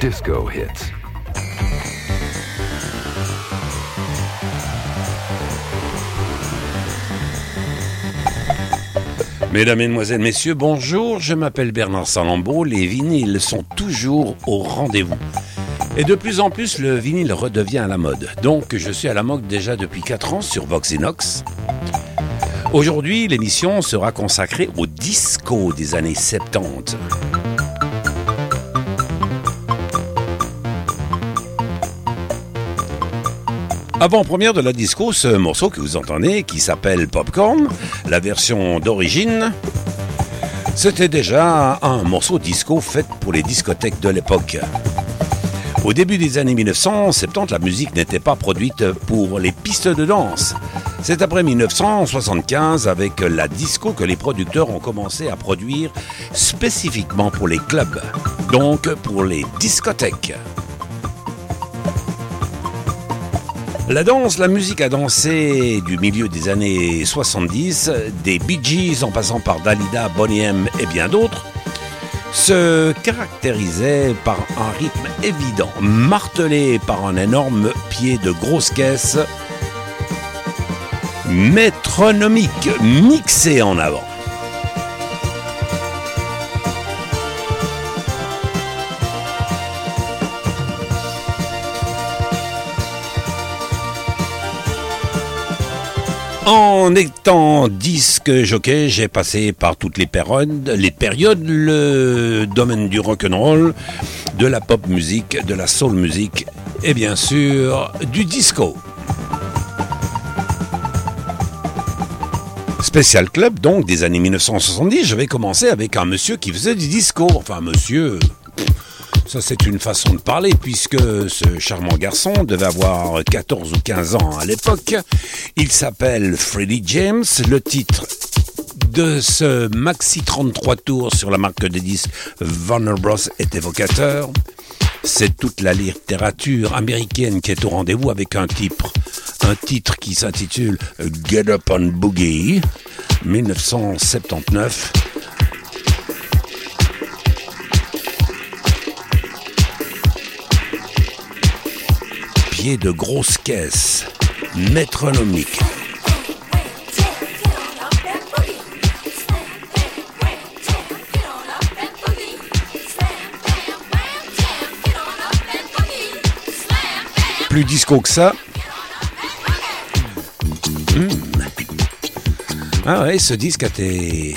disco hits. Mesdames, Mesdemoiselles, Messieurs, bonjour, je m'appelle Bernard Salambeau, les vinyles sont toujours au rendez-vous. Et de plus en plus, le vinyle redevient à la mode. Donc, je suis à la mode déjà depuis 4 ans sur Voxinox. Aujourd'hui, l'émission sera consacrée au disco des années 70. Avant-première de la disco, ce morceau que vous entendez, qui s'appelle Popcorn, la version d'origine, c'était déjà un morceau disco fait pour les discothèques de l'époque. Au début des années 1970, la musique n'était pas produite pour les pistes de danse. C'est après 1975, avec la disco, que les producteurs ont commencé à produire spécifiquement pour les clubs, donc pour les discothèques. La danse, la musique à danser du milieu des années 70, des Bee Gees en passant par Dalida, Bonnie M et bien d'autres, se caractérisait par un rythme évident, martelé par un énorme pied de grosse caisse, métronomique, mixé en avant. En étant disque jockey, j'ai passé par toutes les périodes, les périodes, le domaine du rock'n'roll, de la pop musique, de la soul musique et bien sûr du disco. Spécial Club, donc des années 1970, je vais commencer avec un monsieur qui faisait du disco. Enfin, monsieur, ça, c'est une façon de parler, puisque ce charmant garçon devait avoir 14 ou 15 ans à l'époque. Il s'appelle Freddie James. Le titre de ce maxi 33 tours sur la marque de disques Warner Bros. est évocateur. C'est toute la littérature américaine qui est au rendez-vous avec un titre, un titre qui s'intitule Get Up on Boogie, 1979. De grosses caisses métronomiques. Plus disco que ça. Hmm. Ah ouais, ce disque a été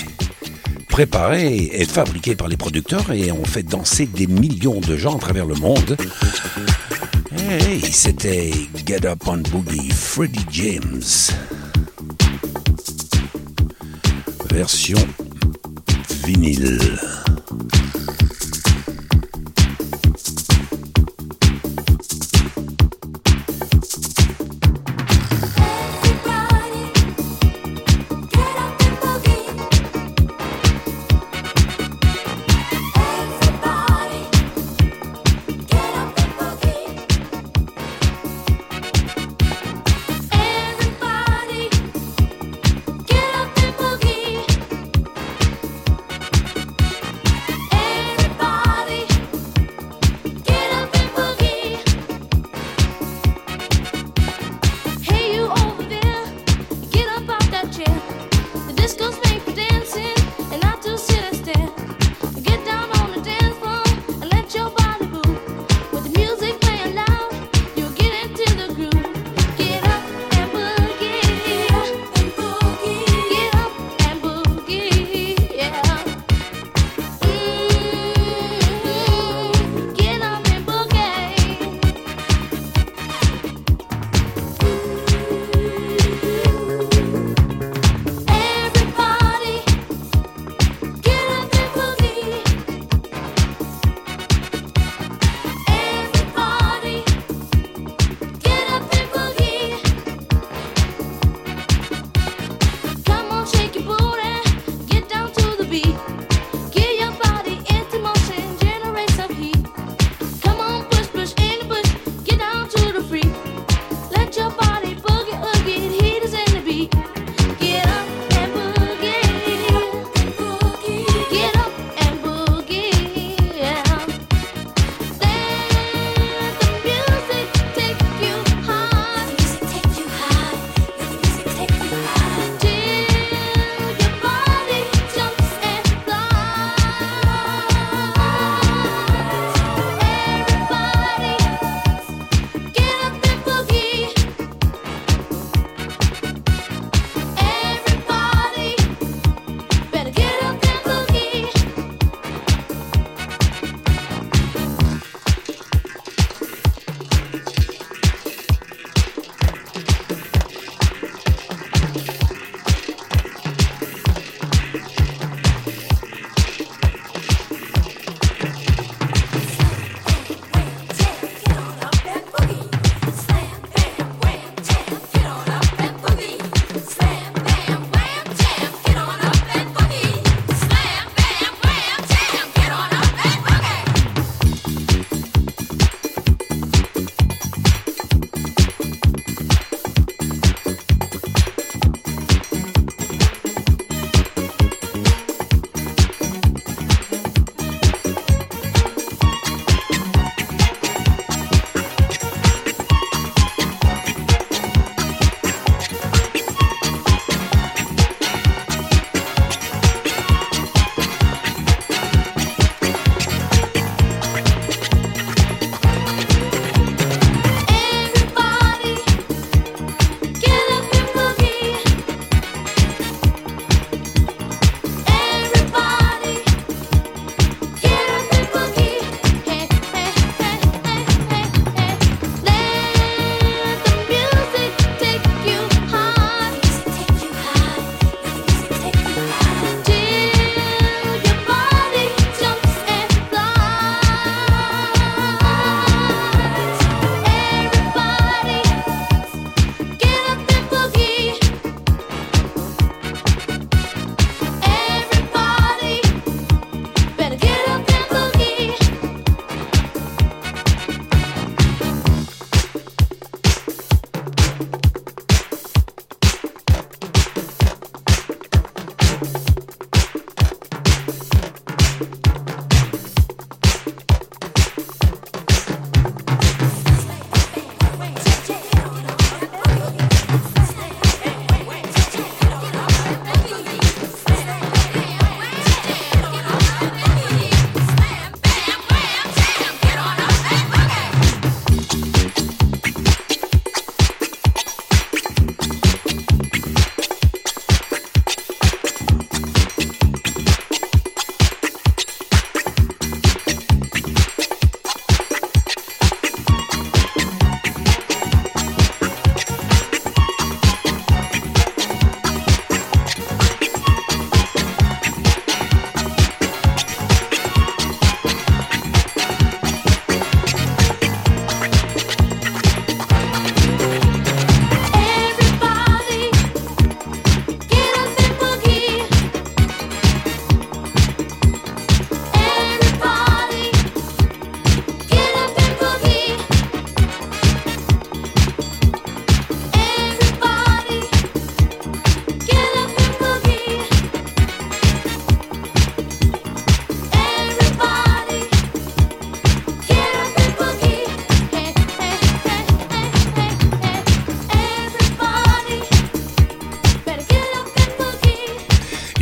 préparé et fabriqué par les producteurs et on fait danser des millions de gens à travers le monde. Hey, c'était Get Up on Boogie, Freddie James. Version vinyle.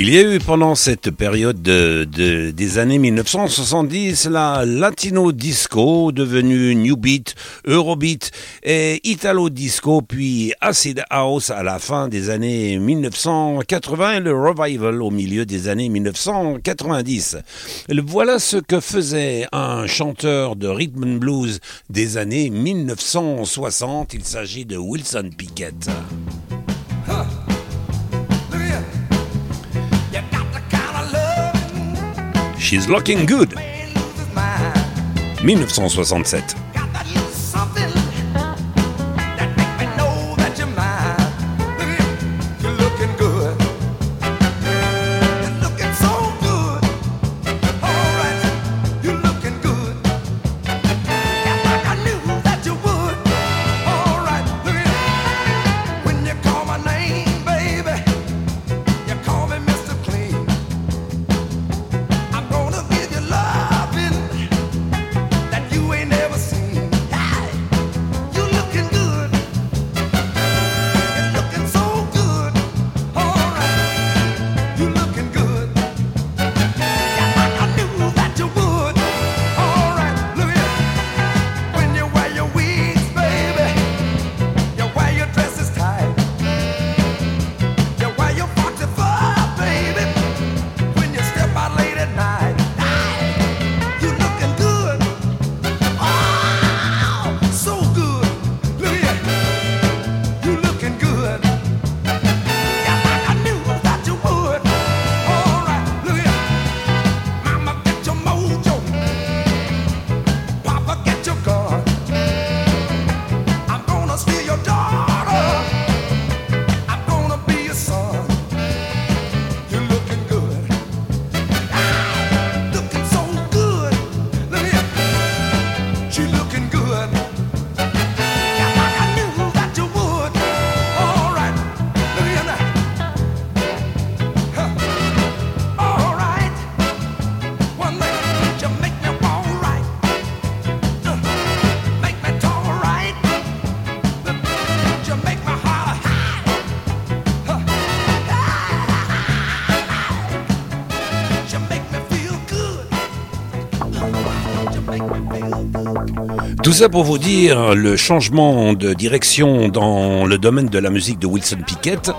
Il y a eu pendant cette période de, des années 1970 la latino disco devenue new beat, eurobeat et italo disco puis acid house à la fin des années 1980 et le revival au milieu des années 1990. Voilà ce que faisait un chanteur de rhythm and blues des années 1960. Il s'agit de Wilson Pickett. She's Looking Good. 1967. Tout ça pour vous dire le changement de direction dans le domaine de la musique de Wilson Pickett.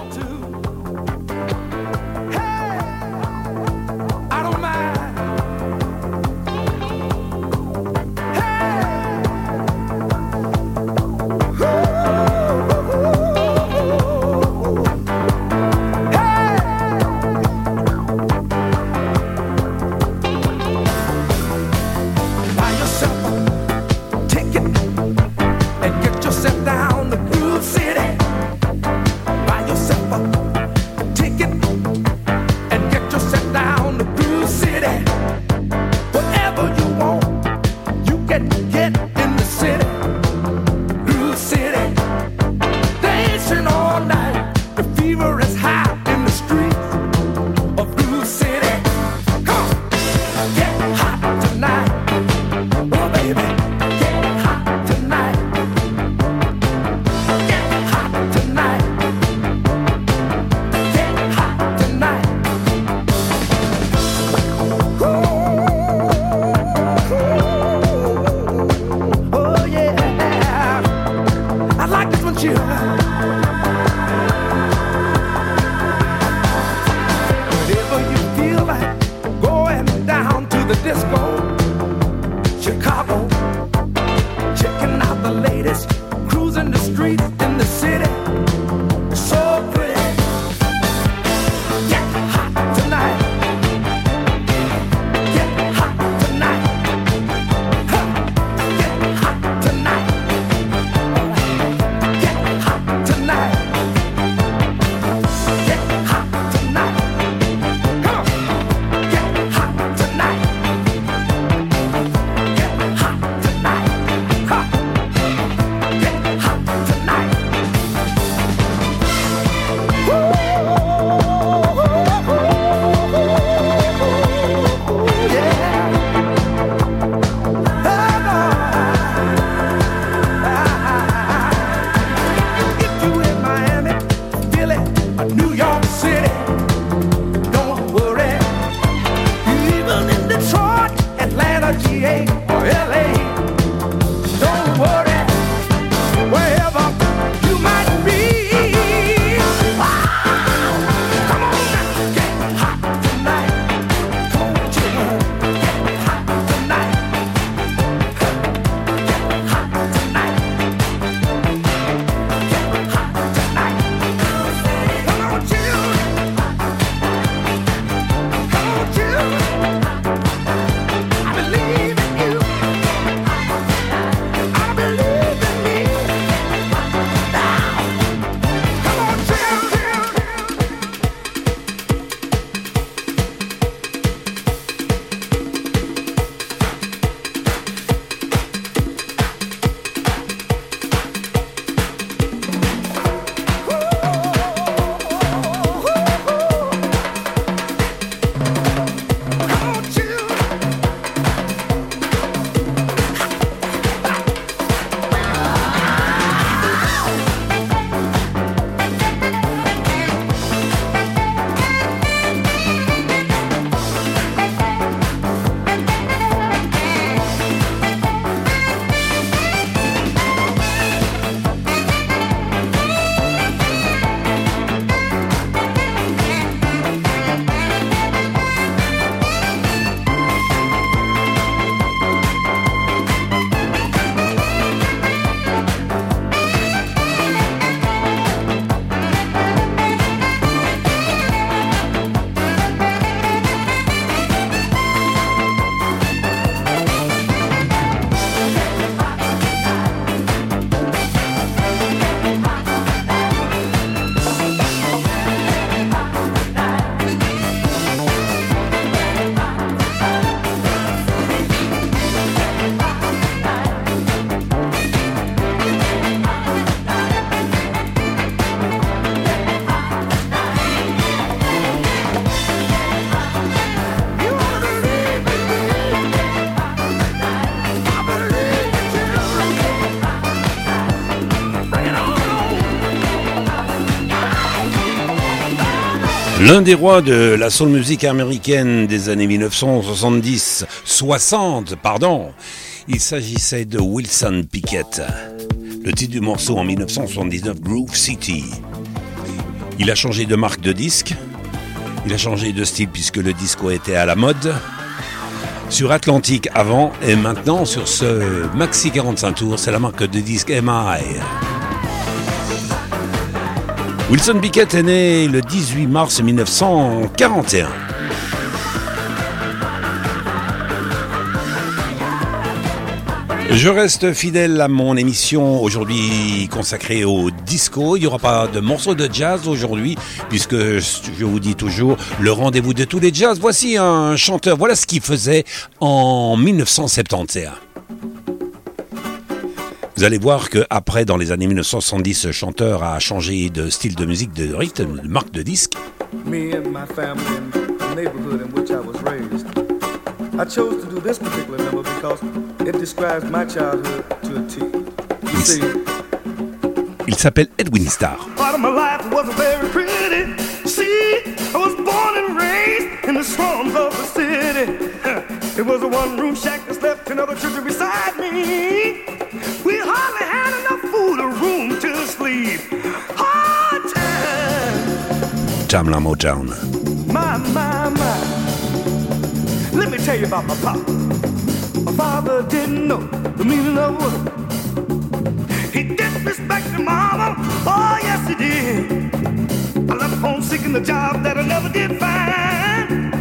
L'un des rois de la soul music américaine des années 1970, 60, pardon. Il s'agissait de Wilson Pickett. Le titre du morceau en 1979, Groove City. Il a changé de marque de disque. Il a changé de style puisque le disco était à la mode. Sur Atlantique avant et maintenant sur ce Maxi 45 tours, c'est la marque de disque MI. Wilson Pickett est né le 18 mars 1941. Je reste fidèle à mon émission aujourd'hui consacrée au disco. Il n'y aura pas de morceaux de jazz aujourd'hui, puisque je vous dis toujours le rendez-vous de tous les jazz. Voici un chanteur, voilà ce qu'il faisait en 1971. Vous allez voir qu'après, dans les années 1970, ce chanteur a changé de style de musique, de rythme, de marque de disque. Me and my family in the neighborhood in which I was raised. I chose to do this particular number because it describes my childhood to a T. You see, il s'appelle Edwin Starr. Part of my life wasn't very pretty. See, I was born and raised in the slums of the city. It was a one-room shack that slept another children beside me. We hardly had enough food or room to sleep. Hard time. Tamla Motown. My, my, my. Let me tell you about my pop. My father didn't know the meaning of work. He disrespected mama. Oh, yes, he did. I left home seeking the job that I never did find.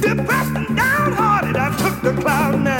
Depressed and downhearted, I took the cloud nine.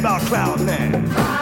About Cloud Nine.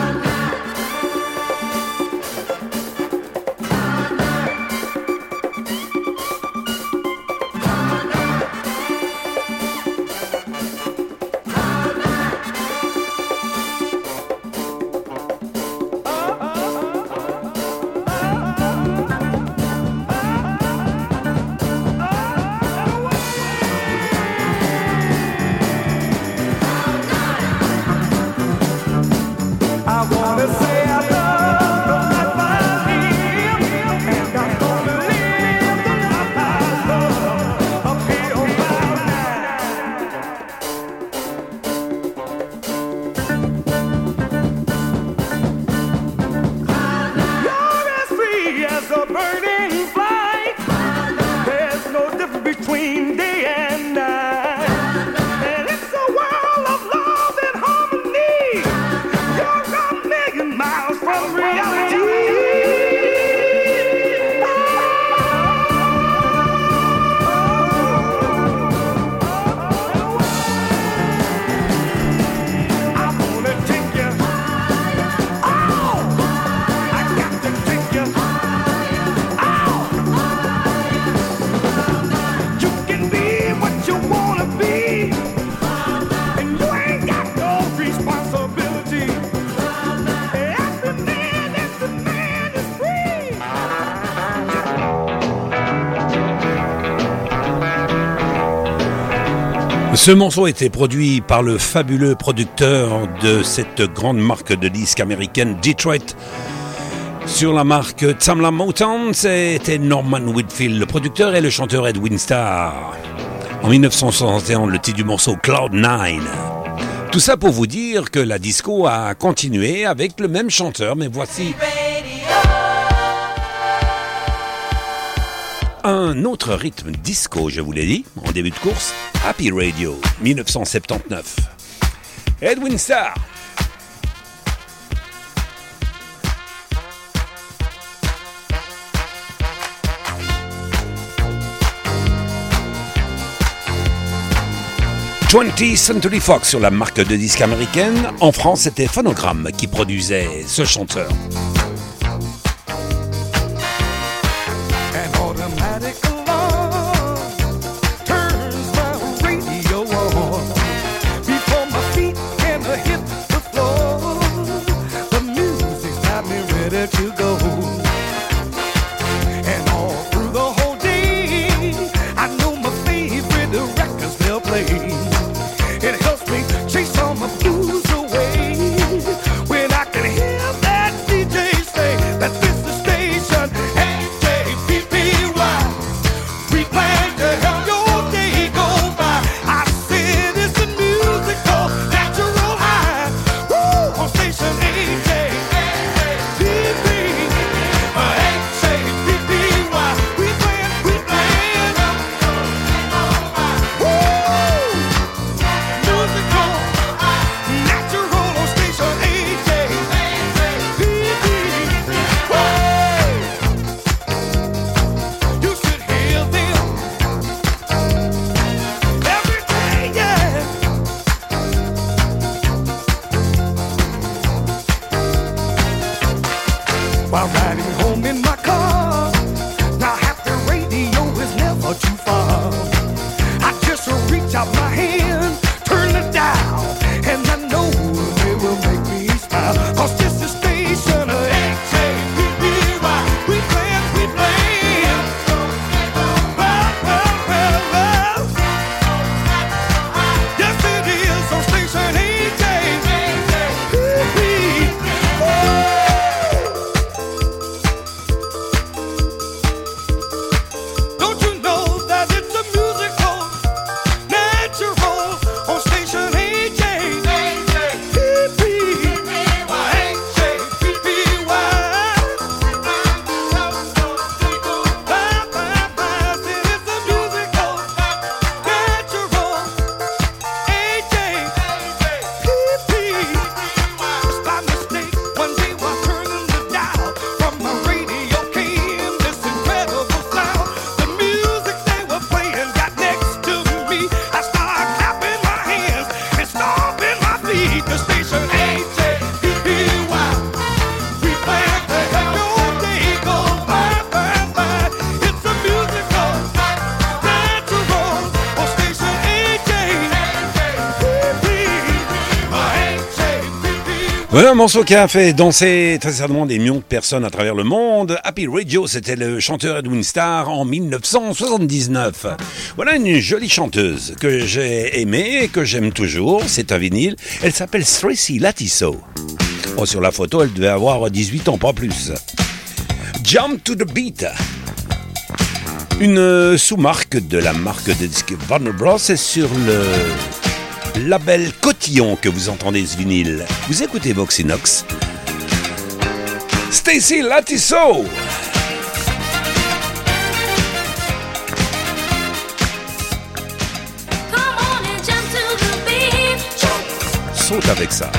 Ce morceau été produit par le fabuleux producteur de cette grande marque de disques américaine Detroit. Sur la marque Tamla Motown, c'était Norman Whitfield, le producteur et le chanteur Edwin Starr. En 1961, le titre du morceau Cloud 9. Tout ça pour vous dire que la disco a continué avec le même chanteur, mais voici un autre rythme disco, je vous l'ai dit, en début de course, Happy Radio, 1979. Edwin Starr. 20th Century Fox sur la marque de disque américaine. En France, c'était Phonogram qui produisait ce chanteur. Voilà un morceau qui a fait danser très certainement des millions de personnes à travers le monde. Happy Radio, c'était le chanteur Edwin Starr en 1979. Voilà une jolie chanteuse que j'ai aimée et que j'aime toujours. C'est un vinyle. Elle s'appelle Tracy Latisso. Oh, sur la photo, elle devait avoir 18 ans, pas plus. Jump to the Beat. Une sous-marque de la marque de disque Warner Bros. est sur le label Cotillon que vous entendez ce vinyle. Vous écoutez Voxinox. Stacy Latisso. Saute avec ça.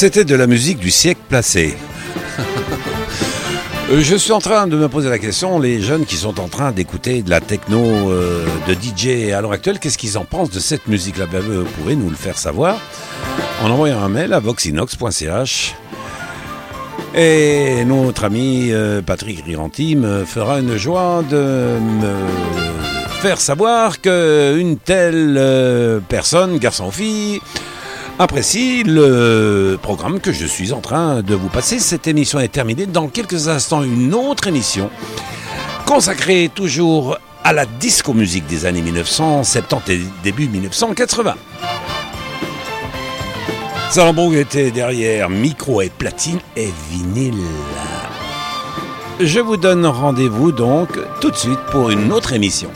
C'était de la musique du siècle placé. Euh, je suis en train de me poser la question, les jeunes qui sont en train d'écouter de la techno euh, de DJ à l'heure actuelle, qu'est-ce qu'ils en pensent de cette musique-là? Ben, Vous pouvez nous le faire savoir en envoyant un mail à voxinox.ch. Et notre ami euh, Patrick Riranti me fera une joie de me faire savoir qu'une telle personne, garçon ou fille, apprécie le programme que je suis en train de vous passer. Cette émission est terminée. Dans quelques instants, une autre émission consacrée toujours à la disco musique des années 1970 et début 1980. Salambourg était derrière micro et platine et vinyle. Je vous donne rendez-vous donc tout de suite pour une autre émission.